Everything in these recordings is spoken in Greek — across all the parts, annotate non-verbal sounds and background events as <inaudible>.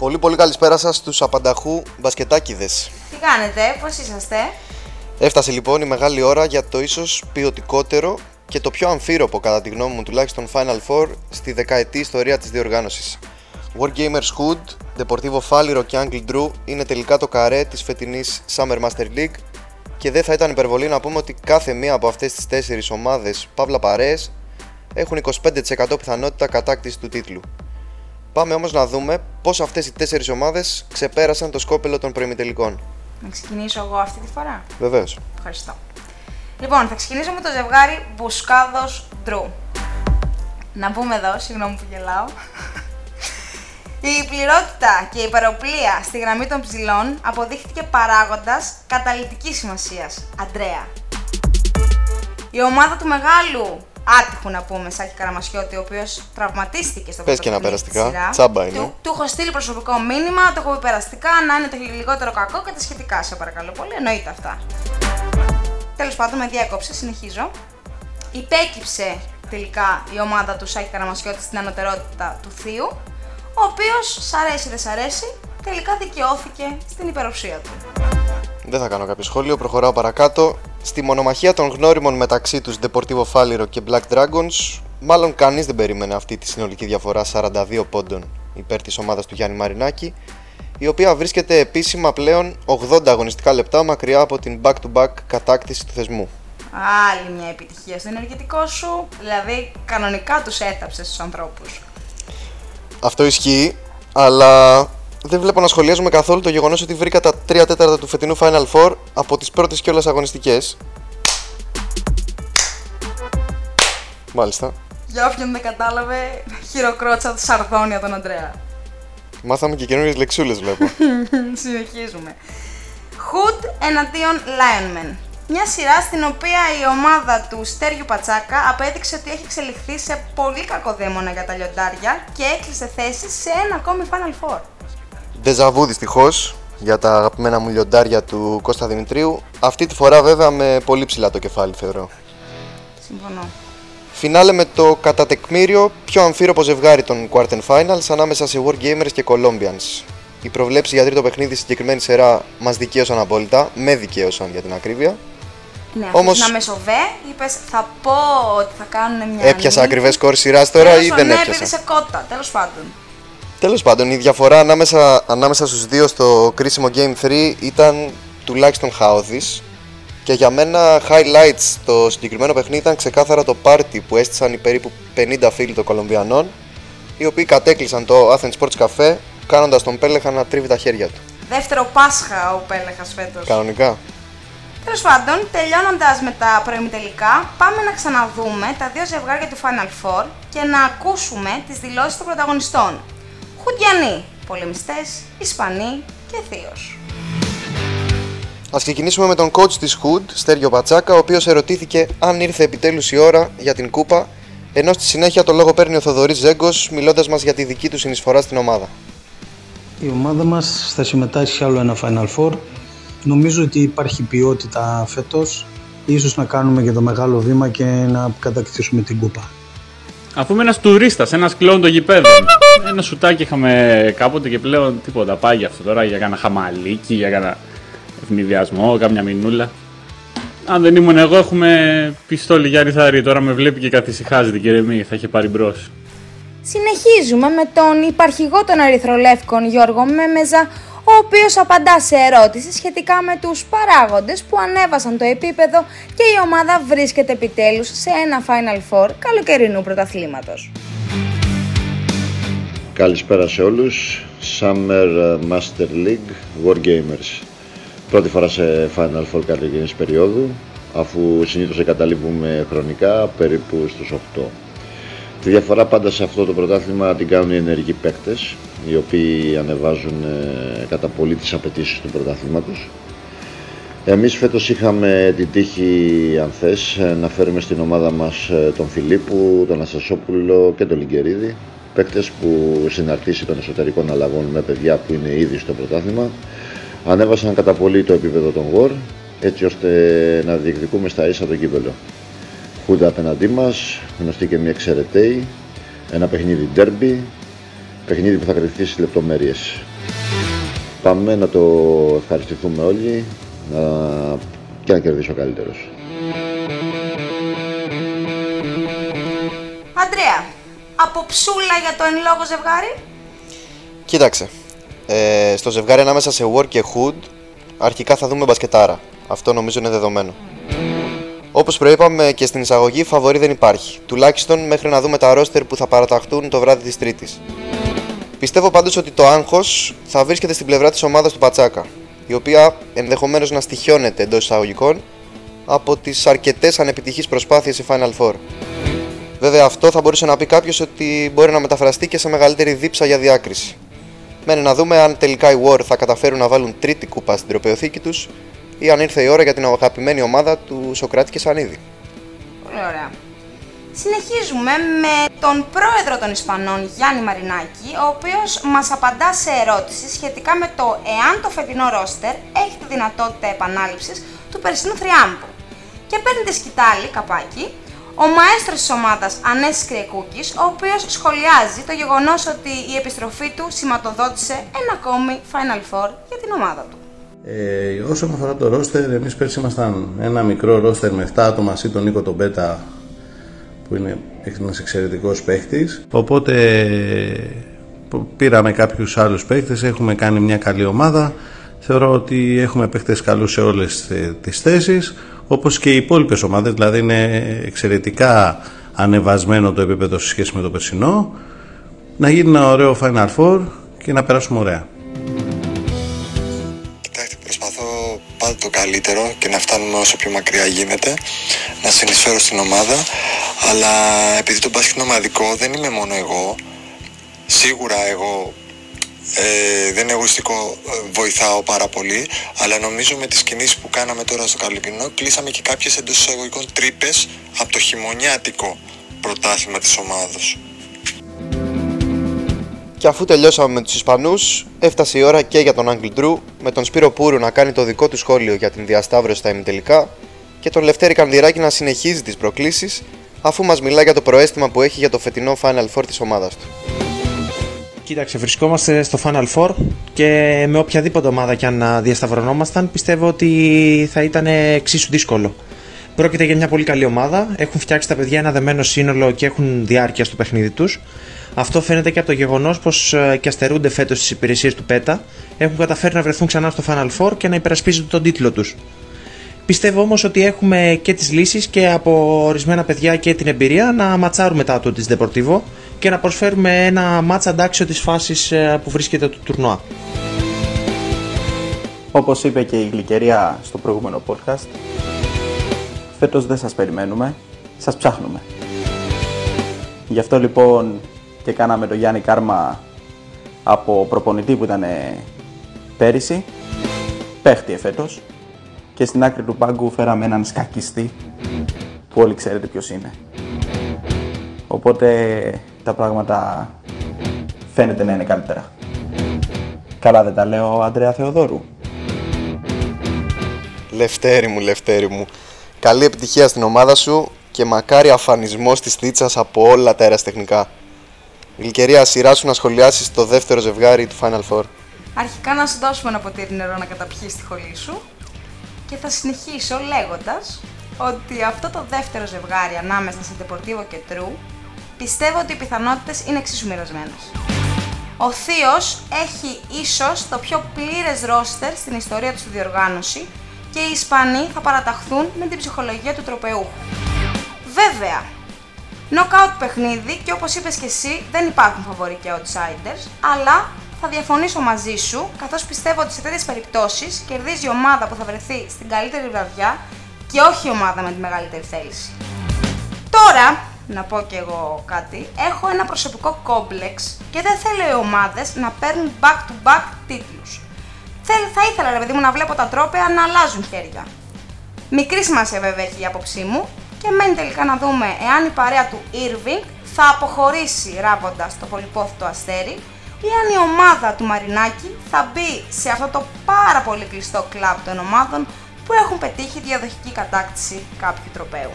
Πολύ πολύ καλησπέρα σας στους απανταχού μπασκετάκιδες. Τι κάνετε, πώς είσαστε; Έφτασε λοιπόν η μεγάλη ώρα για το ίσως ποιοτικότερο και το πιο αμφίροπο κατά τη γνώμη μου τουλάχιστον Final Four στη δεκαετή ιστορία της διοργάνωσης. Wargamers Hood, Deportivo Fáliro και Angle Drew είναι τελικά το καρέ της φετινής Summer Master League και δεν θα ήταν υπερβολή να πούμε ότι κάθε μία από αυτές τις τέσσερις ομάδες παύλα παρέες έχουν 25% πιθανότητα κατάκτηση του τίτλου. Πάμε όμως να δούμε πώς αυτές οι τέσσερις ομάδες ξεπέρασαν το σκόπελο των προημιτελικών. Να ξεκινήσω εγώ αυτή τη φορά; Βεβαίως. Ευχαριστώ. Λοιπόν, θα ξεκινήσω με το ζευγάρι Μπουσκάδος Ντρου. Να πούμε εδώ, συγγνώμη που γελάω. Η πληρότητα και η υπεροπλία στη γραμμή των ψηλών αποδείχθηκε παράγοντας καταλητικής σημασίας. Αντρέα. Η ομάδα του μεγάλου άτυχου να πούμε, Σάκη Καραμασιώτη, ο οποίος τραυματίστηκε στο Πες και ένα παιχνίδι της περαστικά. σειρά. Τσάμπα είναι. Του, του έχω στείλει προσωπικό μήνυμα, το έχω πει περαστικά, να είναι το λιγότερο κακό και τα σχετικά, σε παρακαλώ πολύ. Εννοείται αυτά. Τέλος πάντων, με διέκοψε, συνεχίζω. Υπέκυψε τελικά η ομάδα του Σάκη Καραμασιώτη στην ανωτερότητα του Θείου, ο οποίος, σ' αρέσει δεν σ' αρέσει, τελικά δικαιώθηκε στην υπεροψία του. Δεν θα κάνω κάποιο σχόλιο, προχωράω παρακάτω. Στη μονομαχία των γνώριμων μεταξύ τους Deportivo Fáliro και Black Dragons, μάλλον κανείς δεν περίμενε αυτή τη συνολική διαφορά 42 πόντων υπέρ της ομάδας του Γιάννη Μαρινάκη, η οποία βρίσκεται επίσημα πλέον 80 αγωνιστικά λεπτά μακριά από την back-to-back κατάκτηση του θεσμού. Άλλη μια επιτυχία στο ενεργητικό σου, δηλαδή κανονικά τους έθαψες στους ανθρώπους. Αυτό ισχύει, αλλά δεν βλέπω να σχολιάζουμε καθόλου το γεγονός ότι βρήκα τα 3 τέταρτα του φετινού Final Four από τις πρώτες κιόλας αγωνιστικές. Μάλιστα. Για όποιον δεν κατάλαβε, χειροκρότησα τη Σαρδόνια τον Αντρέα. Μάθαμε και καινούριες λεξούλες, βλέπω. <laughs> Συνεχίζουμε. Hood εναντίον Lionman. Μια σειρά στην οποία η ομάδα του Στέργιου Πατσάκα απέδειξε ότι έχει εξελιχθεί σε πολύ κακοδαίμονα για τα λιοντάρια και έκλεισε θέση σε ένα ακόμη Final Four. Ντεζαβού δυστυχώς για τα αγαπημένα μου λιοντάρια του Κώστα Δημητρίου. Αυτή τη φορά βέβαια με πολύ ψηλά το κεφάλι θεωρώ. Συμφωνώ. Φινάλε με το κατά τεκμήριο πιο αμφίροπο ζευγάρι των Quarter Finals ανάμεσα σε Wargamers και Colombians. Οι προβλέψει για τρίτο παιχνίδι στη συγκεκριμένη σειρά μας δικαίωσαν απόλυτα, με δικαίωσαν για την ακρίβεια. Ναι, Όμως- Όμως... να με σοβέ, είπες θα πω ότι θα κάνουν μια. Έπιασα νίκη. ακριβές σκορ σειράς τώρα ή Τέλος, δεν ναι, έπιασα; επειδή σε κότα, τέλος πάντων. Τέλος πάντων, η διαφορά ανάμεσα, ανάμεσα στους δύο στο κρίσιμο Game 3 ήταν τουλάχιστον χαόδης και για μένα highlights στο συγκεκριμένο παιχνίδι ήταν ξεκάθαρα το party που έστησαν οι περίπου 50 φίλοι των Κολομβιανών οι οποίοι κατέκλυσαν το Athens Sports Cafe κάνοντας τον Πέλεχα να τρίβει τα χέρια του. Δεύτερο Πάσχα ο Πέλεχας φέτος. Κανονικά. Τέλος πάντων, τελειώνοντας με τα προημιτελικά, πάμε να ξαναδούμε τα δύο ζευγάρια του Final Four και να ακούσουμε τις δηλώσεις των πρωταγωνιστών. Χουντιανοί, πολεμιστές, Ισπανοί και Θείος. Α ξεκινήσουμε με τον coach της Hood, Στέργιο Πατσάκα, ο οποίος ερωτήθηκε αν ήρθε επιτέλους η ώρα για την κούπα, ενώ στη συνέχεια το λόγο παίρνει ο Θοδωρής Ζέγκος, μιλώντας μας για τη δική του συνεισφορά στην ομάδα. Η ομάδα μας θα συμμετάσχει σε άλλο ένα Final Four. Νομίζω ότι υπάρχει ποιότητα φέτος. Ίσως να κάνουμε και το μεγάλο βήμα και να κατακτήσουμε την κούπα. Αφού είμαι ένας τουρίστας, ένας κλόν των γηπέδων. Ένα σουτάκι είχαμε κάποτε και πλέον τίποτα. Πάει για αυτό τώρα για κάνα χαμαλίκι, για κάνα ευνηδιασμό, κάμια μηνούλα. Αν δεν ήμουν εγώ, έχουμε πιστόλι για ρηθάρι. Τώρα με βλέπει και καθησυχάζει την κεραιμή. Θα είχε πάρει μπρος. Συνεχίζουμε με τον υπαρχηγό των Ερυθρολεύκων Γιώργο Μέμεζα, ο οποίος απαντά σε ερώτηση σχετικά με τους παράγοντες που ανέβασαν το επίπεδο και η ομάδα βρίσκεται επιτέλους σε ένα Final Four καλοκαιρινού πρωταθλήματος. Καλησπέρα σε όλους. Summer Master League Wargamers. Πρώτη φορά σε Final Four καλοκαιρινής περίοδου, αφού συνήθως εγκαταλείπουμε χρονικά περίπου στους 8. Τη διαφορά πάντα σε αυτό το πρωτάθλημα την κάνουν οι ενεργοί παίκτες, οι οποίοι ανεβάζουν ε, κατά πολύ τις απαιτήσεις του πρωταθλήματος. Εμείς φέτος είχαμε την τύχη, αν θες, ε, να φέρουμε στην ομάδα μας ε, τον Φιλίππου, τον Αστασόπουλο και τον Λιγκερίδη, παίκτες που συναρτήσει των εσωτερικών αλλαγών με παιδιά που είναι ήδη στο πρωτάθλημα, ανέβασαν κατά πολύ το επίπεδο των γορ, έτσι ώστε να διεκδικούμε στα ίσα το κύπελο. Χούντα απέναντί μας, γνωστή και μια εξαιρετέη, ένα παιχνίδι derby, παιχνίδι που θα κρυφθεί στις λεπτομέρειες. πάμε να το ευχαριστηθούμε όλοι να... και να κερδίσει ο καλύτερος. Από ψούλα για το εν λόγω ζευγάρι. Κοίταξε. Ε, στο ζευγάρι ανάμεσα σε Work και Hood, αρχικά θα δούμε μπασκετάρα. Αυτό νομίζω είναι δεδομένο. Όπως προείπαμε και στην εισαγωγή, φαβορή δεν υπάρχει. Τουλάχιστον μέχρι να δούμε τα ρόστερ που θα παραταχθούν το βράδυ της Τρίτης. Πιστεύω πάντως ότι το άγχος θα βρίσκεται στην πλευρά της ομάδας του Πατσάκα, η οποία ενδεχομένως να στοιχιώνεται εντός εισαγωγικών από τις αρκετές ανεπιτυχείς προσπάθειες σε Final Four. Βέβαια, αυτό θα μπορούσε να πει κάποιος ότι μπορεί να μεταφραστεί και σε μεγαλύτερη δίψα για διάκριση. Μένει να δούμε αν τελικά οι War θα καταφέρουν να βάλουν τρίτη κούπα στην τροπεοθήκη τους ή αν ήρθε η ώρα για την αγαπημένη ομάδα του Σοκράτη και Σανίδη. Πολύ ωραία. Συνεχίζουμε με τον πρόεδρο των Ισπανών Γιάννη Μαρινάκη, ο οποίος μας απαντά σε ερώτηση σχετικά με το εάν το φετινό ρόστερ έχει τη δυνατότητα επανάληψης του περσινού θριάμπου. Και παίρνει τη σκητάλη, καπάκι, ο μαέστρος της ομάδας Ανέσης Κρυεκούκης, ο οποίος σχολιάζει το γεγονός ότι η επιστροφή του σηματοδότησε ένα ακόμη Final Four για την ομάδα του. Ε, όσον αφορά το ρόστερ, εμείς πέρσι ήμασταν ένα μικρό ρόστερ με 7 άτομα, ή τον Νίκο τον Πέτα, που είναι ένας εξαιρετικός παίχτης. Οπότε πήραμε κάποιους άλλους παίχτες, έχουμε κάνει μια καλή ομάδα. Θεωρώ ότι έχουμε παίχτες καλούς σε όλες τις θέσεις, όπως και οι υπόλοιπες ομάδες, δηλαδή είναι εξαιρετικά ανεβασμένο το επίπεδο σε σχέση με το περσινό. Να γίνει ένα ωραίο Final Four και να περάσουμε ωραία. πάντα το καλύτερο και να φτάνουμε όσο πιο μακριά γίνεται, να συνεισφέρω στην ομάδα, αλλά επειδή το μπάσκετ είναι ομαδικό δεν είμαι μόνο εγώ, σίγουρα εγώ ε, δεν είναι εγωιστικό, ε, βοηθάω πάρα πολύ, αλλά νομίζω με τις κινήσεις που κάναμε τώρα στο Καλυπινό κλείσαμε και κάποιες εντός εισαγωγικών τρύπες από το χειμωνιάτικο πρωτάθλημα της ομάδος. Και αφού τελειώσαμε με τους Ισπανούς, έφτασε η ώρα και για τον Άγγλ Ντρου, με τον Σπύρο Πούρου να κάνει το δικό του σχόλιο για την διασταύρωση στα ημιτελικά και τον Λευτέρη Κανδυράκη να συνεχίζει τις προκλήσεις, αφού μας μιλά για το προέστημα που έχει για το φετινό Final Four της ομάδας του. Κοίταξε, βρισκόμαστε στο Final Four και με οποιαδήποτε ομάδα και αν διασταυρωνόμασταν πιστεύω ότι θα ήταν εξίσου δύσκολο. Πρόκειται για μια πολύ καλή ομάδα. Έχουν φτιάξει τα παιδιά ένα δεμένο σύνολο και έχουν διάρκεια στο παιχνίδι τους. Αυτό φαίνεται και από το γεγονός πως ε, και αστερούνται φέτος τις υπηρεσίες του ΠΕΤΑ. Έχουν καταφέρει να βρεθούν ξανά στο Final Four και να υπερασπίζονται τον τίτλο τους. Πιστεύω όμως ότι έχουμε και τις λύσεις και από ορισμένα παιδιά και την εμπειρία να ματσάρουμε τα του της Deportivo και να προσφέρουμε ένα μάτσα αντάξιο της φάσης ε, που βρίσκεται το τουρνουά. Όπως είπε και η Γλυκερία στο προηγούμενο podcast, φέτος δεν σας περιμένουμε, σας ψάχνουμε. Γι' αυτό λοιπόν και κάναμε το Γιάννη Κάρμα από προπονητή που ήταν πέρυσι, παίχτη εφέτος και στην άκρη του πάγκου φέραμε έναν σκακιστή που όλοι ξέρετε ποιος είναι. Οπότε τα πράγματα φαίνεται να είναι καλύτερα. Καλά δεν τα λέω, Αντρέα Θεοδόρου. Λευτέρη μου, Λευτέρη μου. Καλή επιτυχία στην ομάδα σου και μακάρι αφανισμός της Τίτσας από όλα τα αεραστεχνικά. Γλυκερία, σειρά σου να σχολιάσεις το δεύτερο ζευγάρι του Final Four. Αρχικά να σου δώσουμε ένα ποτήρι νερό να καταπιείς τη χολή σου και θα συνεχίσω λέγοντας ότι αυτό το δεύτερο ζευγάρι ανάμεσα σε Deportivo και True πιστεύω ότι οι πιθανότητες είναι εξίσου μοιρασμένες. Ο Θείος έχει ίσως το πιο πλήρες ρόστερ στην ιστορία του στη διοργάνωση και οι Ισπανοί θα παραταχθούν με την ψυχολογία του τροπεούχου. Βέβαια, Knockout παιχνίδι και όπως είπες και εσύ δεν υπάρχουν φαβοροί και outsiders, αλλά θα διαφωνήσω μαζί σου καθώς πιστεύω ότι σε τέτοιες περιπτώσεις κερδίζει η ομάδα που θα βρεθεί στην καλύτερη βραδιά και όχι η ομάδα με τη μεγαλύτερη θέληση. Τώρα, να πω και εγώ κάτι, έχω ένα προσωπικό κόμπλεξ και δεν θέλω οι ομάδες να παίρνουν back-to-back τίτλους. Θα ήθελα, ρε παιδί μου, να βλέπω τα τρόπια να αλλάζουν χέρια. Μικρή σημασία βέβαια έχει η άποψή μου και μένει τελικά να δούμε εάν η παρέα του Irving θα αποχωρήσει ράβοντας το πολυπόθητο αστέρι ή αν η ομάδα του Μαρινάκη θα μπει σε αυτό το πάρα πολύ κλειστό κλαμπ των ομάδων που έχουν πετύχει διαδοχική κατάκτηση κάποιου τροπέου.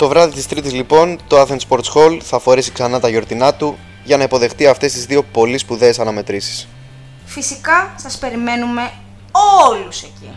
Το βράδυ της Τρίτης λοιπόν, το Athens Sports Hall θα φορέσει ξανά τα γιορτινά του για να υποδεχτεί αυτές τις δύο πολύ σπουδαίες αναμετρήσεις. Φυσικά σας περιμένουμε όλους εκεί.